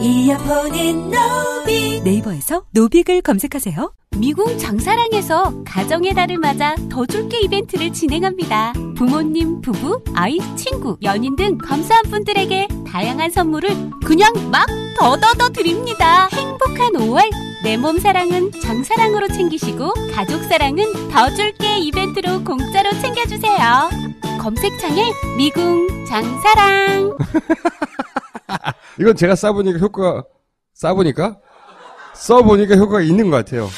이어폰인 노빅. 네이버에서 노빅을 검색하세요. 미국 장사랑에서 가정의 달을 맞아 더 줄게 이벤트를 진행합니다. 부모님, 부부, 아이, 친구, 연인 등 감사한 분들에게 다양한 선물을 그냥 막 더더더 드립니다. 행복한 5월 내 몸 사랑은 장사랑으로 챙기시고 가족 사랑은 더 줄게 이벤트로 공짜로 챙겨주세요. 검색창에 미궁 장사랑 이건 제가 싸보니까 효과가, 싸보니까? 써보니까 효과가 있는 것 같아요.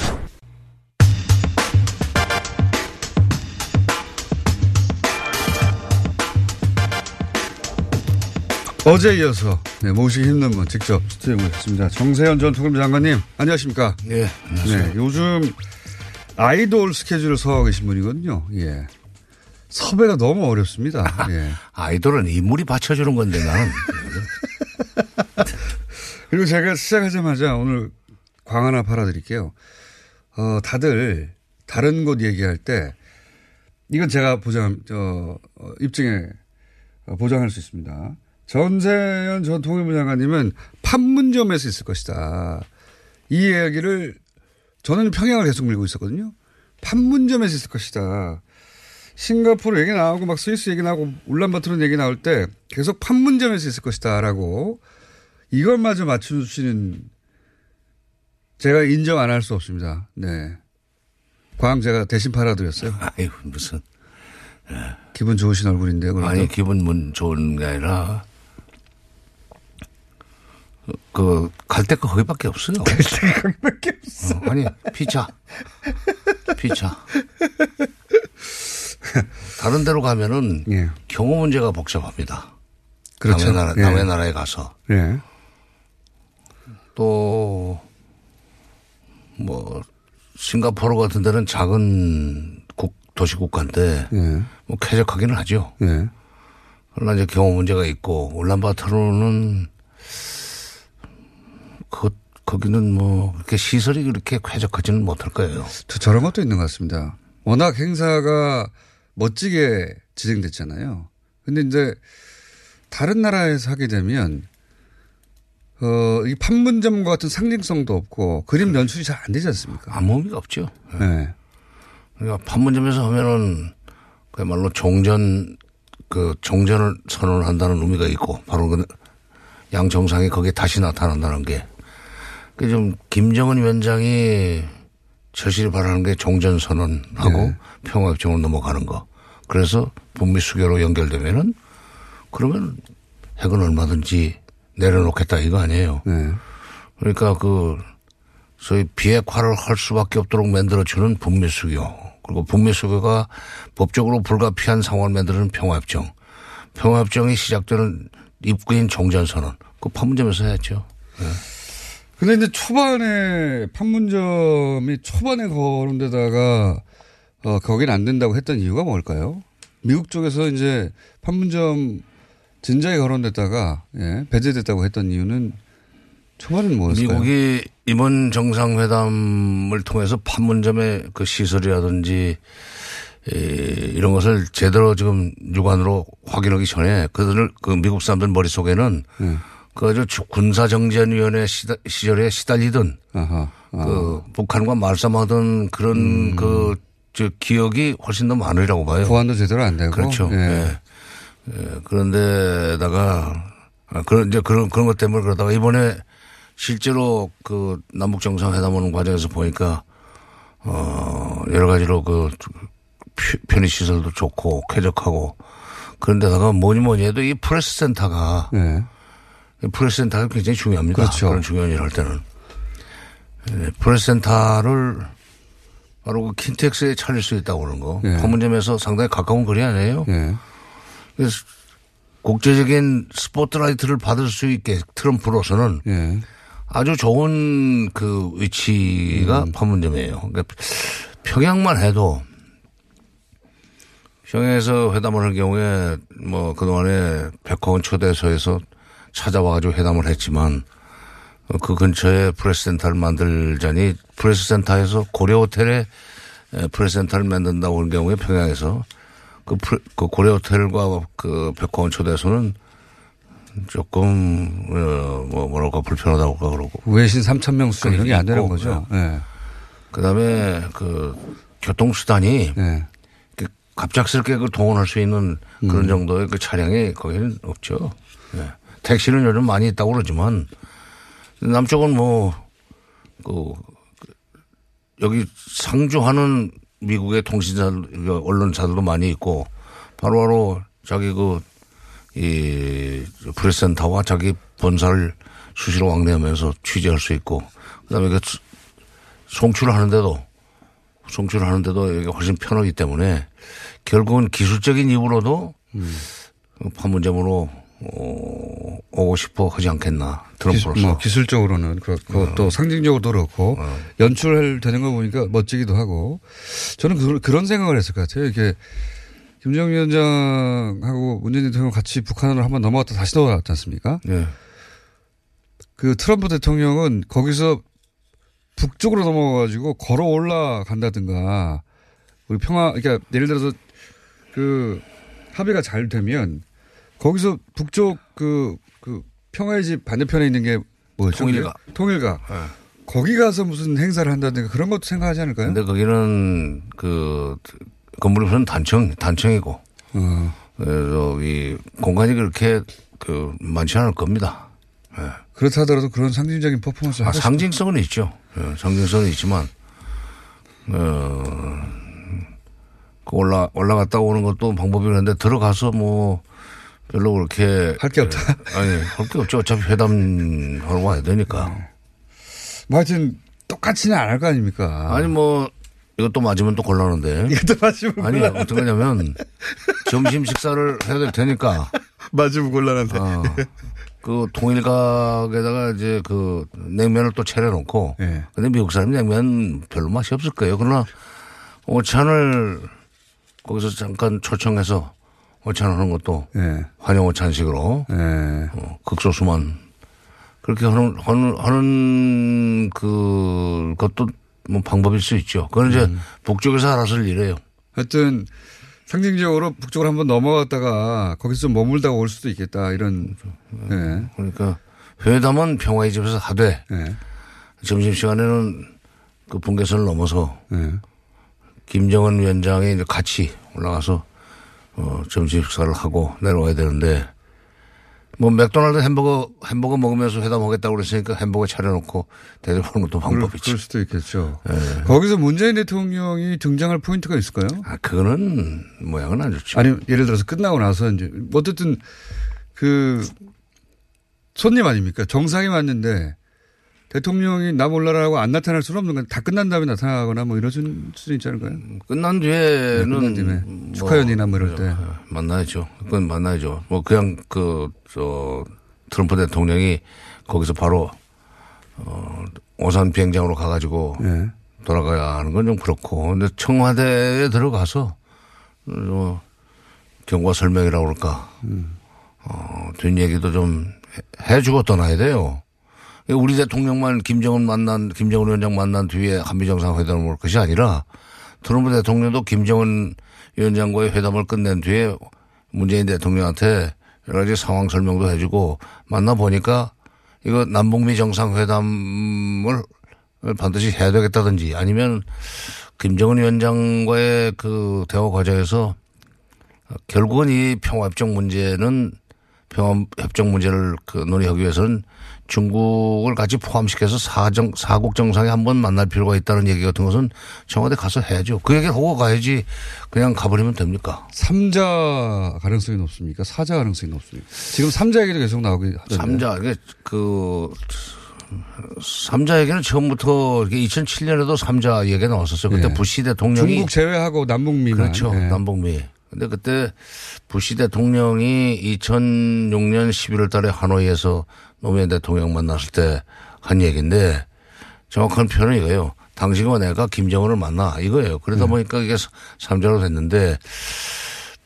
어제 이어서 네, 모시기 힘든 분 직접 스튜디오에 모셨습니다. 정세현 전 통금 장관님 안녕하십니까? 네, 안녕하세요. 네, 요즘 아이돌 스케줄을 서하고 계신 분이거든요. 예. 섭외가 너무 어렵습니다. 예. 아이돌은 인물이 받쳐주는 건데 나는. 그리고 제가 시작하자마자 오늘 광 하나 팔아드릴게요. 어, 다들 다른 곳 얘기할 때 이건 제가 보장, 저, 어, 입증에 어, 보장할 수 있습니다. 전세현 전 통일부 장관님은 판문점에서 있을 것이다. 이 이야기를 저는 평양을 계속 밀고 있었거든요. 판문점에서 있을 것이다. 싱가포르 얘기 나오고 막 스위스 얘기 나오고 울란바토르 얘기 나올 때 계속 판문점에서 있을 것이다라고 이것마저 맞춰주시는 제가 인정 안 할 수 없습니다. 네. 광 제가 대신 팔아드렸어요. 아유 무슨 기분 좋으신 얼굴인데요. 그래도. 아니 기분 좋은 게 아니라 그갈 데가 거기밖에 없어요. 갈 데가 거기밖에 없어. 어, 아니 피자, 피자. 다른 데로 가면은 예. 경호 문제가 복잡합니다. 그렇죠. 남의 나라, 예. 남의 나라에 가서 예. 또 뭐 싱가포르 같은 데는 작은 국 도시 국가인데 예. 뭐 쾌적하기는 하죠. 예. 그러나 이제 경호 문제가 있고 울란바토르는 그 거기는 뭐 그렇게 시설이 그렇게 쾌적하지는 못할 거예요. 저- 저런 것도 있는 것 같습니다. 워낙 행사가 멋지게 진행됐잖아요. 근데 이제 다른 나라에서 하게 되면 어, 이 판문점과 같은 상징성도 없고 그림 연출이 잘 안 되지 않습니까? 아무 의미가 없죠. 네. 그러니까 판문점에서 하면은 그야말로 종전 그 종전을 선언한다는 의미가 있고 바로 그 양 정상이 거기에 다시 나타난다는 게. 그 좀 김정은 위원장이 절실히 바라는 게 종전 선언하고 네. 평화협정으로 넘어가는 거. 그래서 북미 수교로 연결되면은 그러면 핵은 얼마든지 내려놓겠다 이거 아니에요. 네. 그러니까 그 소위 비핵화를 할 수밖에 없도록 만들어주는 북미 수교 그리고 북미 수교가 법적으로 불가피한 상황을 만드는 평화협정 평화협정이 시작되는 입구인 종전선언 그 판문점에서 해야죠. 근데 이제 초반에 판문점이 초반에 거론 데다가 어, 거긴 안 된다고 했던 이유가 뭘까요? 미국 쪽에서 이제 판문점 진작에 거론됐다가 예, 배제됐다고 했던 이유는 초반은 뭐였을까요? 미국이 이번 정상회담을 통해서 판문점의 그 시설이라든지 에, 이런 것을 제대로 지금 육안으로 확인하기 전에 그들을 그 미국 사람들 머릿속에는 네. 그 아주 주- 군사정전위원회 시절에 시달리던 그 북한과 말싸움하던 그런 그 저 기억이 훨씬 더 많으리라고 봐요. 보안도 제대로 안 되고. 그렇죠. 예. 예. 예, 그런데다가 아, 그런 이제 그런 그런 것 때문에 그러다가 이번에 실제로 그 남북 정상회담 하는 과정에서 보니까 어 여러 가지로 그 피- 편의 시설도 좋고 쾌적하고 그런데다가 뭐니 뭐니 해도 이 프레스 센터가 이 프레스 센터가 굉장히 중요합니다. 네. 그렇죠. 이런 중요한 일을 할 때는 예, 프레스 센터를 바로 그 킨텍스에 차릴 수 있다고 그러는 거. 예. 판문점에서 상당히 가까운 거리 아니에요? 예. 그래서 국제적인 스포트라이트를 받을 수 있게 트럼프로서는 예. 아주 좋은 그 위치가 음. 판문점이에요. 그러니까 평양만 해도 평양에서 회담을 할 경우에 뭐 그동안에 백화원 초대소에서 찾아와가지고 회담을 했지만 그 근처에 프레스센터를 만들자니 프레스센터에서 고려 호텔에 에, 프레스센터를 만든다고 하는 경우에 평양에서 그, 프레, 그 고려 호텔과 그 백화원 초대소는 조금 어, 뭐 뭐랄까 불편하다고 그러고 외신 3천 명 수준 이런 게안 되는 거죠. 예. 예. 그다음에 그 교통수단이 네. 그 갑작스럽게 그 동원할 수 있는 그런 음. 정도의 그 차량이 거기는 없죠. 예. 택시는 요즘 많이 있다고 그러지만 남쪽은 뭐, 그, 여기 상주하는 미국의 통신사, 그 언론사들도 많이 있고 바로 바로 자기 그, 이, 프레스센터와 자기 본사를 수시로 왕래하면서 취재할 수 있고 그 다음에 그 송출을 하는데도 송출을 하는데도 여기가 훨씬 편하기 때문에 결국은 기술적인 이유로도 판문점으로 어, 오고 싶어 하지 않겠나 트럼프로서. 기술, 뭐 기술적으로는 그렇고 어. 또 상징적으로도 그렇고 연출되는 거 보니까 멋지기도 하고 저는 그, 그런 생각을 했을 것 같아요. 이게 김정일 위원장하고 문재인 대통령 같이 북한으로 한번 넘어갔다 다시 돌아왔지 않습니까? 네. 그 트럼프 대통령은 거기서 북쪽으로 넘어가가지고 걸어 올라간다든가 우리 평화 그러니까 예를 들어서 그 합의가 잘 되면 거기서 북쪽 그, 그 평화의 집 반대편에 있는 게 뭐였죠? 통일가. 그게? 통일가. 거기 가서 무슨 행사를 한다든가 그런 것도 생각하지 않을까요? 근데 거기는 그 건물 우선 단층 단층이고 어. 그래서 이 공간이 그렇게 그 많지 않을 겁니다. 그렇다 하더라도 그런 상징적인 퍼포먼스를 아, 상징성은 있죠. 예, 상징성은 있지만 어, 그 올라 올라갔다 오는 것도 방법이 그런데 들어가서 뭐 별로 그렇게 할 게 없다. 아니 할 게 없죠. 어차피 회담하러 와야 되니까. 뭐 하여튼 똑같이는 안 할 거 아닙니까? 아니 뭐 이것도 맞으면 또 곤란한데. 이것도 맞으면 아니 곤란한데. 어떻게 하냐면 점심 식사를 해야 될 테니까. 맞으면 곤란한데. 어, 그 통일각에다가 이제 그 냉면을 또 차려놓고. 예. 근데 미국 사람이 냉면 별로 맛이 없을 거예요. 그러나 오찬을 거기서 잠깐 초청해서 오찬 하는 것도 예. 환영 오찬식으로 예. 어, 극소수만 그렇게 하는, 하는, 하는 그, 것도 뭐 방법일 수 있죠. 그건 이제 음. 북쪽에서 알아서 할 일이에요. 하여튼 상징적으로 북쪽으로 한번 넘어갔다가 거기서 좀 머물다가 올 수도 있겠다 이런. 네. 그러니까 회담은 평화의 집에서 하되 네. 점심 시간에는 그 분계선을 넘어서 네. 김정은 위원장이 이제 같이 올라가서 어, 점심 식사를 하고 내려와야 되는데 뭐 맥도날드 햄버거 햄버거 먹으면서 회담하겠다고 그랬으니까 햄버거 차려놓고 대접하는 것도 방법이지. 그럴 수도 있겠죠. 예. 거기서 문재인 대통령이 등장할 포인트가 있을까요? 아, 그거는 모양은 안 좋죠. 아니 예를 들어서 끝나고 나서 이제 어쨌든 그 손님 아닙니까? 정상이 왔는데 대통령이 나 몰라라고 안 나타날 수는 없는 건 다 끝난 다음에 나타나거나 뭐 이럴 수는 있지 않을까요? 끝난 네, 뒤에는 끝난 뒤에 뭐 축하연이나 뭐 이럴 때. 만나야죠. 그건 만나야죠. 뭐 그냥 그저 트럼프 대통령이 거기서 바로 어 오산 비행장으로 가가지고 네. 돌아가야 하는 건 좀 그렇고 근데 청와대에 들어가서 어, 경과 설명이라고 그럴까 어, 뒷 얘기도 좀 해- 해주고 떠나야 돼요. 우리 대통령만 김정은 만난 김정은 위원장 만난 뒤에 한미 정상회담을 올 것이 아니라 트럼프 대통령도 김정은 위원장과의 회담을 끝낸 뒤에 문재인 대통령한테 여러 가지 상황 설명도 해주고 만나 보니까 이거 남북미 정상회담을 반드시 해야 되겠다든지 아니면 김정은 위원장과의 그 대화 과정에서 결국은 이 평화협정 문제는 평화협정 문제를 그 논의하기 위해서는 중국을 같이 포함시켜서 사정, 사국 정상에 한번 만날 필요가 있다는 얘기 같은 것은 청와대 가서 해야죠. 그 얘기를 하고 가야지 그냥 가버리면 됩니까? 삼자 가능성이 높습니까? 사자 가능성이 높습니까? 지금 삼자 얘기도 계속 나오기 하던데. 삼자, 이게 그, 삼자 얘기는 처음부터 2007년에도 삼자 얘기가 나왔었어요. 그때 예. 부시 대통령이. 중국 제외하고 남북미만. 그렇죠. 예. 남북미. 근데 그때 부시 대통령이 2006년 11월 달에 하노이에서 노무현 대통령 만났을 때 한 얘기인데 정확한 표현은 이거예요. 당신과 내가 김정은을 만나 이거예요. 그러다 보니까 이게 삼자로 됐는데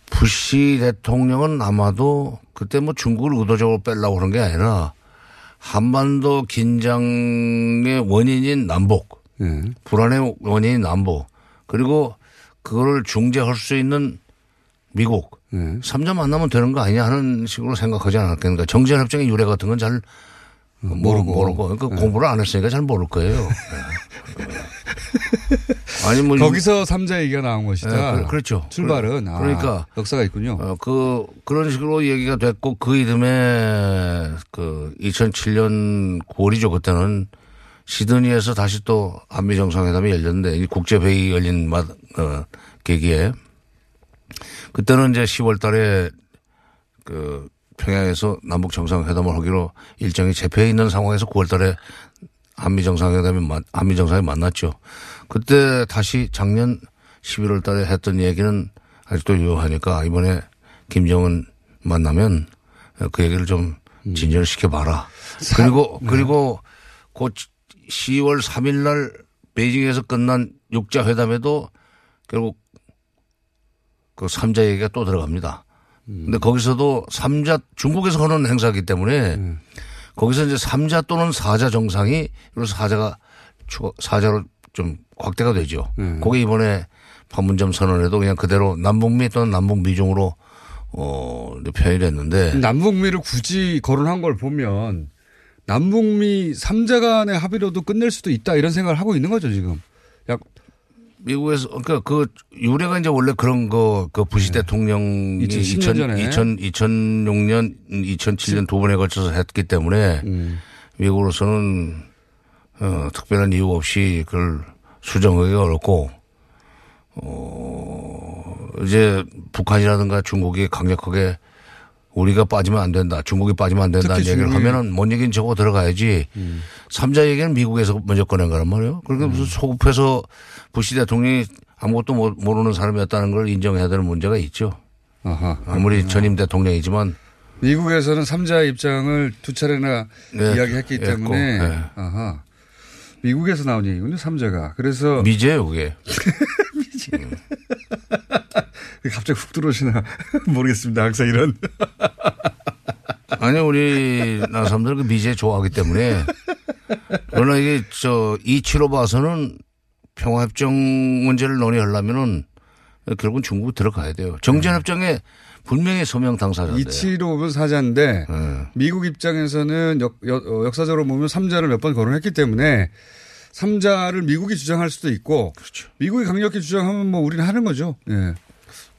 부시 대통령은 아마도 그때 뭐 중국을 의도적으로 빼려고 그런 게 아니라 한반도 긴장의 원인인 남북, 불안의 원인인 남북, 그리고 그거를 중재할 수 있는 미국, 삼자 만나면 되는 거 아니냐 하는 식으로 생각하지 않았겠는가. 정전 협정의 유래 같은 건 잘 모르고, 모르고. 그러니까 공부를 안 했으니까 잘 모를 거예요. 네. 아니 뭐 거기서 삼자 얘기가 나온 것이다. 네, 그- 그렇죠. 출발은. 아, 그러니까 역사가 있군요. 어, 그 그런 식으로 얘기가 됐고 그 이듬해 그 2007년 9월이죠 그때는 시드니에서 다시 또 한미 정상회담이 열렸는데 이 국제 회의 열린 맛 어, 계기에 그때는 이제 10월 달에 그 평양에서 남북 정상회담을 하기로 일정이 재패해 있는 상황에서 9월 달에 한미 정상회담이 만- 한미 정상이 만났죠. 그때 다시 작년 11월 달에 했던 얘기는 아직도 유효하니까 이번에 김정은 만나면 그 얘기를 좀 진전을 시켜 봐라. 그리고, 그리고 곧 10월 3일 날 베이징에서 끝난 육자 회담에도 결국 그 3자 얘기가 또 들어갑니다. 근데 거기서도 3자 중국에서 하는 행사이기 때문에 거기서 이제 3자 또는 4자 정상이 그래서 4자가 추가 4자로 좀 확대가 되죠. 그게 이번에 판문점 선언에도 그냥 그대로 남북미 또는 남북미중으로 어 표현이 됐는데 남북미를 굳이 거론한 걸 보면 남북미 3자 간의 합의로도 끝낼 수도 있다 이런 생각을 하고 있는 거죠, 지금. 약 미국에서 그러니까 그 유래가 이제 원래 그런 거 그 부시 대통령이 2010년 2000, 전에. 2000, 2006년, 2007년 두 번에 걸쳐서 했기 때문에 미국으로서는 어, 특별한 이유 없이 그걸 수정하기가 어렵고 어, 이제 북한이라든가 중국이 강력하게 우리가 빠지면 안 된다. 중국이 빠지면 안 된다는 얘기를 중국이- 하면은 뭔 얘기는 적어 들어가야지. 삼자 얘기는 미국에서 먼저 꺼낸 거란 말이에요. 그러니까 무슨 소급해서 부시 대통령이 아무것도 모- 모르는 사람이었다는 걸 인정해야 되는 문제가 있죠. 아하. 아무리 전임 대통령이지만 미국에서는 3자 입장을 두 차례나 네, 이야기했기 했고, 때문에 네. 아하. 미국에서 나온 얘기군요, 3자가. 그래서 미제예요, 그게. 갑자기 훅 들어오시나 모르겠습니다. 항상 이런. 아니 우리나라 사람들은 그 미제 좋아하기 때문에 그러나 이게 저 이치로 봐서는 평화협정 문제를 논의하려면은 결국은 중국이 들어가야 돼요. 정전협정에 분명히 서명 당사자인데. 이치로 보면 사자인데 네. 미국 입장에서는 역, 역, 사적으로 보면 삼자를 몇 번 거론했기 때문에 삼자를 미국이 주장할 수도 있고 그렇죠. 미국이 강력히 주장하면 뭐 우리는 하는 거죠. 예.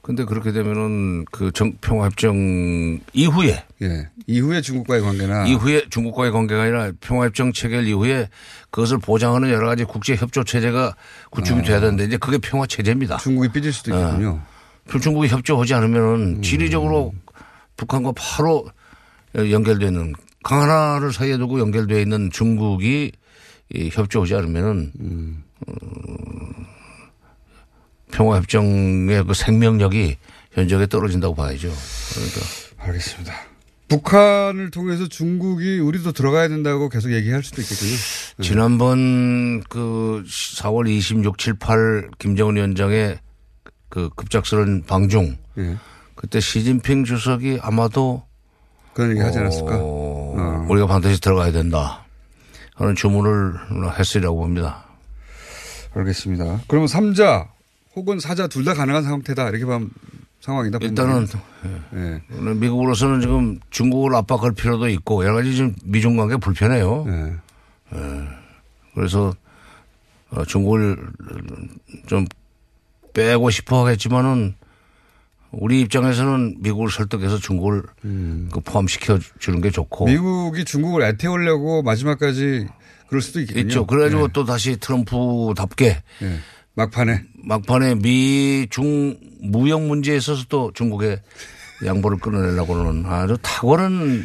근데 그렇게 되면은 그 정, 평화협정 이후에 예. 이후에 중국과의 관계나 이후에 중국과의 관계가 아니라 평화협정 체결 이후에 그것을 보장하는 여러 가지 국제 협조 체제가 구축이 돼야 되는데 이제 그게 평화 체제입니다. 아. 중국이 삐질 수도 있겠군요. 어. 중국이 협조하지 않으면은 음. 지리적으로 북한과 바로 연결되는 강 하나를 사이에 두고 연결되어 있는 중국이 이 협조하지 않으면은 음. 어, 평화협정의 그 생명력이 현저하게 떨어진다고 봐야죠. 그러니까 알겠습니다. 북한을 통해서 중국이 우리도 들어가야 된다고 계속 얘기할 수도 있겠군요. 네. 지난번 그 4월 26, 7, 8 김정은 위원장의 그 급작스러운 방중. 예. 그때 시진핑 주석이 아마도 그런 얘기 하지 않았을까? 어, 우리가 반드시 들어가야 된다. 하는 주문을 했으리라고 봅니다. 알겠습니다. 그러면 삼자 혹은 사자 둘 다 가능한 상태다 이렇게 보면 상황이다. 일단은 예. 예. 미국으로서는 지금 중국을 압박할 필요도 있고 여러 가지 지금 미중 관계 불편해요. 예. 예. 그래서 어, 중국을 좀 빼고 싶어 하겠지만은 우리 입장에서는 미국을 설득해서 중국을 그 포함시켜 주는 게 좋고. 음. 미국이 중국을 애태우려고 마지막까지 그럴 수도 있겠군요. 있죠. 그래가지고 예. 또 다시 트럼프답게 예. 막판에 막판에 미 중 무역 문제에 있어서 또 중국의 양보를 끊어내려고는 아주 탁월한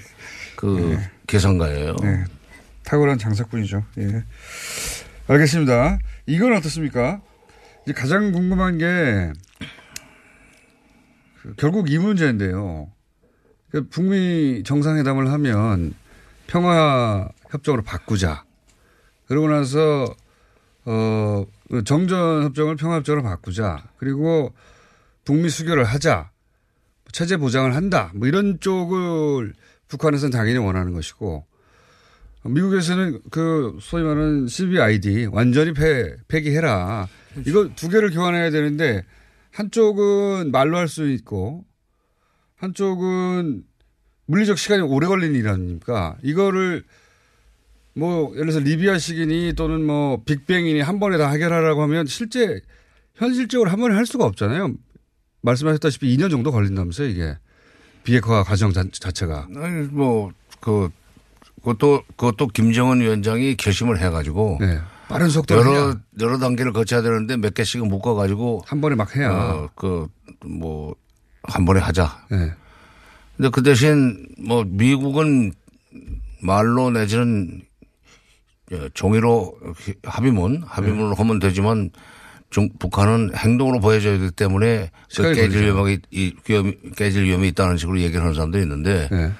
그 계산가예요. 네. 탁월한 장사꾼이죠. 예. 알겠습니다. 이건 어떻습니까? 이제 가장 궁금한 게그 결국 이 문제인데요. 그 북미 정상회담을 하면 평화 협정으로 바꾸자. 그러고 나서 어 정전 협정을 평화 협정으로 바꾸자. 그리고 북미 수교를 하자. 체제 보장을 한다. 뭐 이런 쪽을 북한에서는 당연히 원하는 것이고 미국에서는 그 소위 말하는 CBID 완전히 폐, 폐기해라. 이거 두 개를 교환해야 되는데 한쪽은 말로 할 수 있고 한쪽은 물리적 시간이 오래 걸리는 일 아닙니까? 이거를 뭐 예를 들어서 리비아식이니 또는 뭐 빅뱅이니 한 번에 다 해결하라고 하면 실제 현실적으로 한 번에 할 수가 없잖아요. 말씀하셨다시피 2년 정도 걸린다면서요, 이게. 비핵화 과정 자, 자체가. 아니, 뭐, 그, 그것도, 그것도 김정은 위원장이 결심을 해가지고. 네. 빠른 속도로 여러, 해야. 여러 단계를 거쳐야 되는데 몇 개씩은 묶어가지고. 한 번에 막 해야. 어, 그, 뭐, 한 번에 하자. 네. 근데 그 대신 뭐 미국은 말로 내지는 예, 종이로 합의문, 합의문을 하면 되지만 중, 북한은 행동으로 보여줘야 되기 때문에 그 깨질. 위험이, 깨질 위험이 있다는 식으로 얘기를 하는 사람도 있는데 네.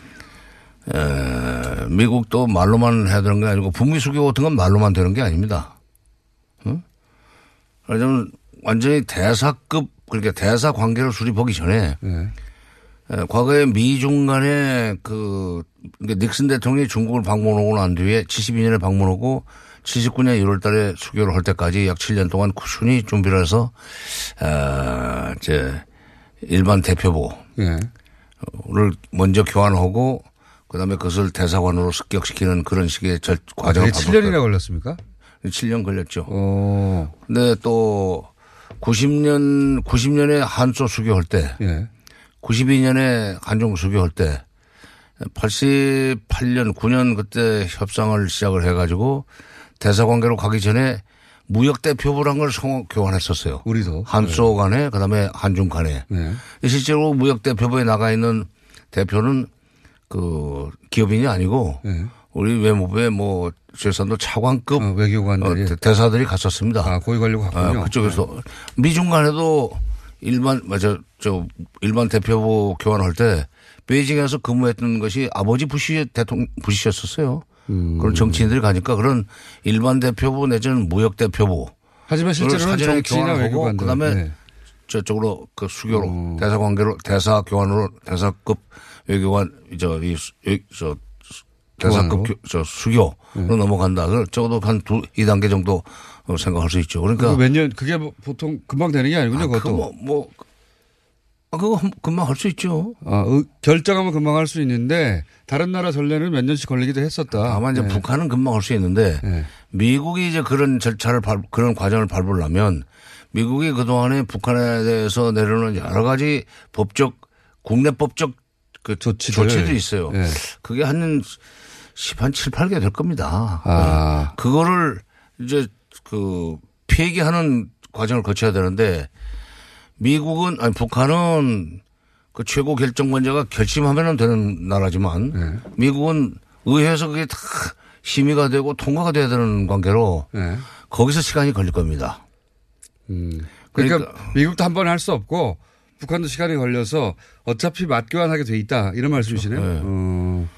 에, 미국도 말로만 해야 되는 게 아니고 북미 수교 같은 건 말로만 되는 게 아닙니다. 응? 왜냐면 완전히 대사급 그러니까 대사 관계를 수립하기 전에 네. 에, 과거에 미중 간에 그 그러니까 닉슨 대통령이 중국을 방문하고 난 뒤에 72년에 방문하고 79년 1월 달에 수교를 할 때까지 약 7년 동안 꾸준히 준비를 해서 어, 이제 일반 대표부를 네. 먼저 교환하고 그 다음에 그것을 대사관으로 습격시키는 그런 식의 절 과정을 그게 7년이나 걸렸습니까? 7년 걸렸죠. 오. 근데 또 90년 90년에 한소 수교할 때 예. 92년에 한중 수교할 때 88년 9년 그때 협상을 시작을 해가지고 대사 관계로 가기 전에 무역 대표부란 걸 성, 교환했었어요. 우리도 한소 간에 그다음에 한중 간에 네. 실제로 무역 대표부에 나가 있는 대표는 그 기업인이 아니고 네. 우리 외무부에 뭐 최선도 차관급 어, 외교관들이 어, 대사들이 갔었습니다. 아, 고위 관료가 갔군요. 아, 그쪽에서 미중 간에도 일반 맞아 저 일반 대표부 교환할 때 베이징에서 근무했던 것이 아버지 부시 대통령 부시였었어요. 음. 그런 정치인들이 가니까 그런 일반 대표부 내지는 무역 대표부 하지만 실제로는 정치나 교환하고 외교관들. 그다음에 네. 저쪽으로 그 수교로 음. 대사 관계로 대사 교환으로 대사급 외교관 저이 저 대사급? 교- 저 수교로 넘어간다. 그 적어도 한두 2단계 정도 어, 생각할 수 있죠. 그러니까 몇 년, 그게 뭐 보통 금방 되는 게 아니군요, 그거 그것도. 뭐, 뭐 아, 그거 한- 금방 할 수 있죠. 아, 의- 결정하면 금방 할 수 있는데 다른 나라 전례는 몇 년씩 걸리기도 했었다. 다만 이제 네. 북한은 금방 할 수 있는데 미국이 이제 그런 절차를 밟, 그런 과정을 밟으려면 미국이 그동안에 북한에 대해서 내려놓은 여러 가지 법적 국내 법적 그 조치들. 조치들이 있어요. 네. 그게 한 10, 한 7, 8개 될 겁니다. 아. 네. 그거를 이제 그 폐기하는 과정을 거쳐야 되는데 미국은 아니 북한은 그 최고 결정권자가 결심하면 되는 나라지만 네. 미국은 의회에서 그게 다 심의가 되고 통과가 돼야 되는 관계로 네. 거기서 시간이 걸릴 겁니다. 그러니까, 미국도 한 번에 할수 없고 북한도 시간이 걸려서 어차피 맞교환하게 돼 있다. 이런 말씀이시네요. 네. 어.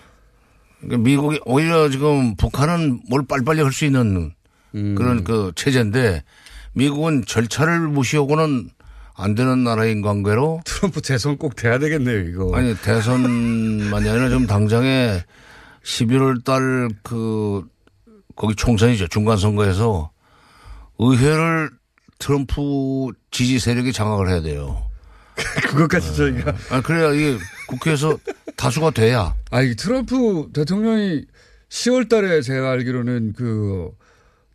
그러니까 미국이 오히려 지금 북한은 뭘 빨리빨리 할 수 있는 음. 그런 그 체제인데 미국은 절차를 무시하고는 안 되는 나라인 관계로 트럼프 대선 꼭 돼야 되겠네요, 이거. 아니 대선만이 아니라 지금 당장에 11월 달 그 거기 총선이죠 중간 선거에서 의회를 트럼프 지지 세력이 장악을 해야 돼요. 그것까지 저희가. 아 그래야 이게 국회에서 다수가 돼야. 아, 이 트럼프 대통령이 10월 달에 제가 알기로는 그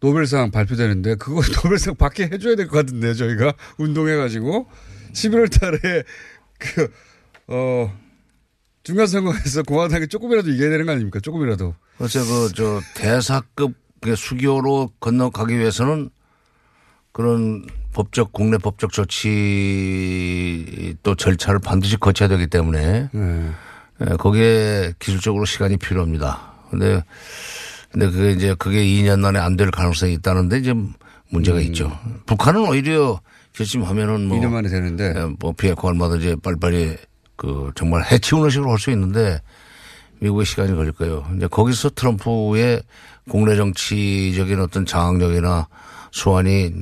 노벨상 발표되는데 그거 노벨상 받게 해줘야 될 것 같은데요, 저희가 운동해가지고 11월 달에 그, 어, 중간선거에서 공화당이 조금이라도 이겨야 되는 거 아닙니까? 조금이라도. 그래서 그저 대사급 그 수교로 건너가기 위해서는 그런 법적 국내 법적 조치 또 절차를 반드시 거쳐야 되기 때문에 예, 거기에 기술적으로 시간이 필요합니다. 근데 근데 그게 이제 그게 2년 안에 안 될 가능성이 있다는데 이제 문제가 있죠. 북한은 오히려 결심하면은 뭐 2년 만에 되는데 예, 뭐 비핵화 얼마든지 빨리빨리 그 정말 해치우는 식으로 할 수 있는데 미국의 시간이 걸릴 거예요. 이제 거기서 트럼프의 국내 정치적인 어떤 장악력이나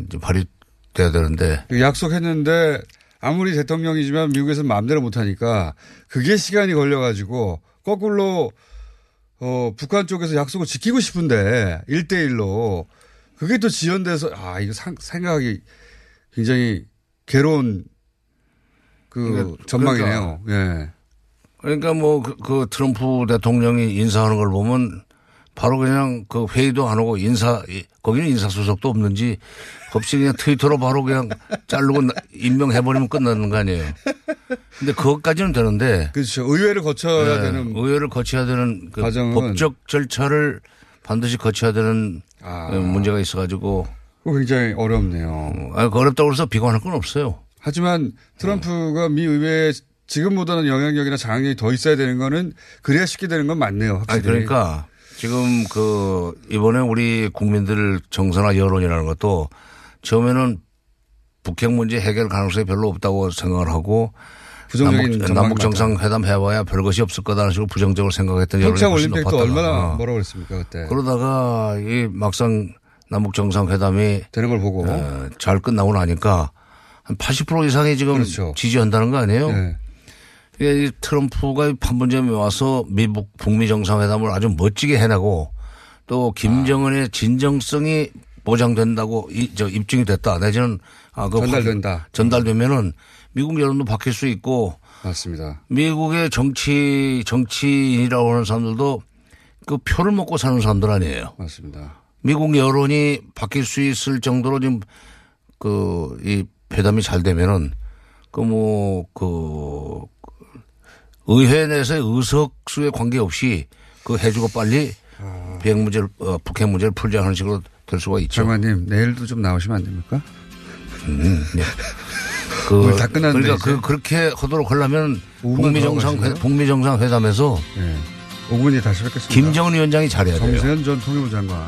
이제 발휘돼야 되는데 그 약속했는데 아무리 대통령이지만 미국에서는 마음대로 못하니까 그게 시간이 걸려가지고 거꾸로 어, 북한 쪽에서 약속을 지키고 싶은데 1대1로 그게 또 지연돼서 아, 이거 상, 생각하기 굉장히 괴로운 그 그러니까- 전망이네요. 예. 그러니까 뭐 그 트럼프 대통령이 인사하는 걸 보면 바로 그냥 그 회의도 안 하고 인사 거기는 인사수석도 없는지 없이 그냥 트위터로 바로 그냥 자르고 나- 임명해버리면 끝나는 거 아니에요. 근데 그것까지는 되는데. 그렇죠. 의회를 거쳐야 네, 되는 의회를 거쳐야 되는 그 과정은- 법적 절차를 반드시 거쳐야 되는 아. 어, 문제가 있어가지고. 굉장히 어렵네요. 아, 어렵다고 해서 비관할 건 없어요. 하지만 트럼프가 미 의회에 지금보다는 영향력이나 장악력이 더 있어야 되는 거는 그래야 쉽게 되는 건 맞네요. 확실히. 아니 그러니까 지금 그 이번에 우리 국민들 정서나 여론이라는 것도 처음에는 북핵 문제 해결 가능성이 별로 없다고 생각을 하고 부정적인 남북, 정상회담 해봐야 별 것이 없을 거다는 식으로 부정적으로 생각했던 여론이 올림픽도 높았다가 얼마나 어. 뭐라고 그랬습니까 그때. 그러다가 이 막상 남북 정상회담이 되는 걸 보고 어, 잘 끝나고 나니까 한 80% 이상이 지금 그렇죠. 지지한다는 거 아니에요? 네. 이게 이 트럼프가 판문점에 와서 미북 북미 정상회담을 아주 멋지게 해내고 또 김정은의 진정성이 보장된다고 이, 저 입증이 됐다. 내지는 아, 그 전달된다. 전달되면은 미국 여론도 바뀔 수 있고 맞습니다. 미국의 정치 정치인이라고 하는 사람들도 그 표를 먹고 사는 사람들 아니에요. 맞습니다. 미국 여론이 바뀔 수 있을 정도로 지금 그 이 회담이 잘 되면은 그 뭐그 의회 내에서의 의석수에 관계없이 그 해주고 빨리 비핵 문제를 어, 북핵 문제를 풀자 하는 식으로 될 수가 있죠. 장관님 내일도 좀 나오시면 안 됩니까? 음, 네. 그, 다 끝났는데 그러니까. 그, 그렇게 하도록 하려면 북미 더 정상? 북미 정상 회담에서 네. 5분이 다시 뵙겠습니다. 김정은 위원장이 잘해야 돼요. 정세현 전 통일부 장관.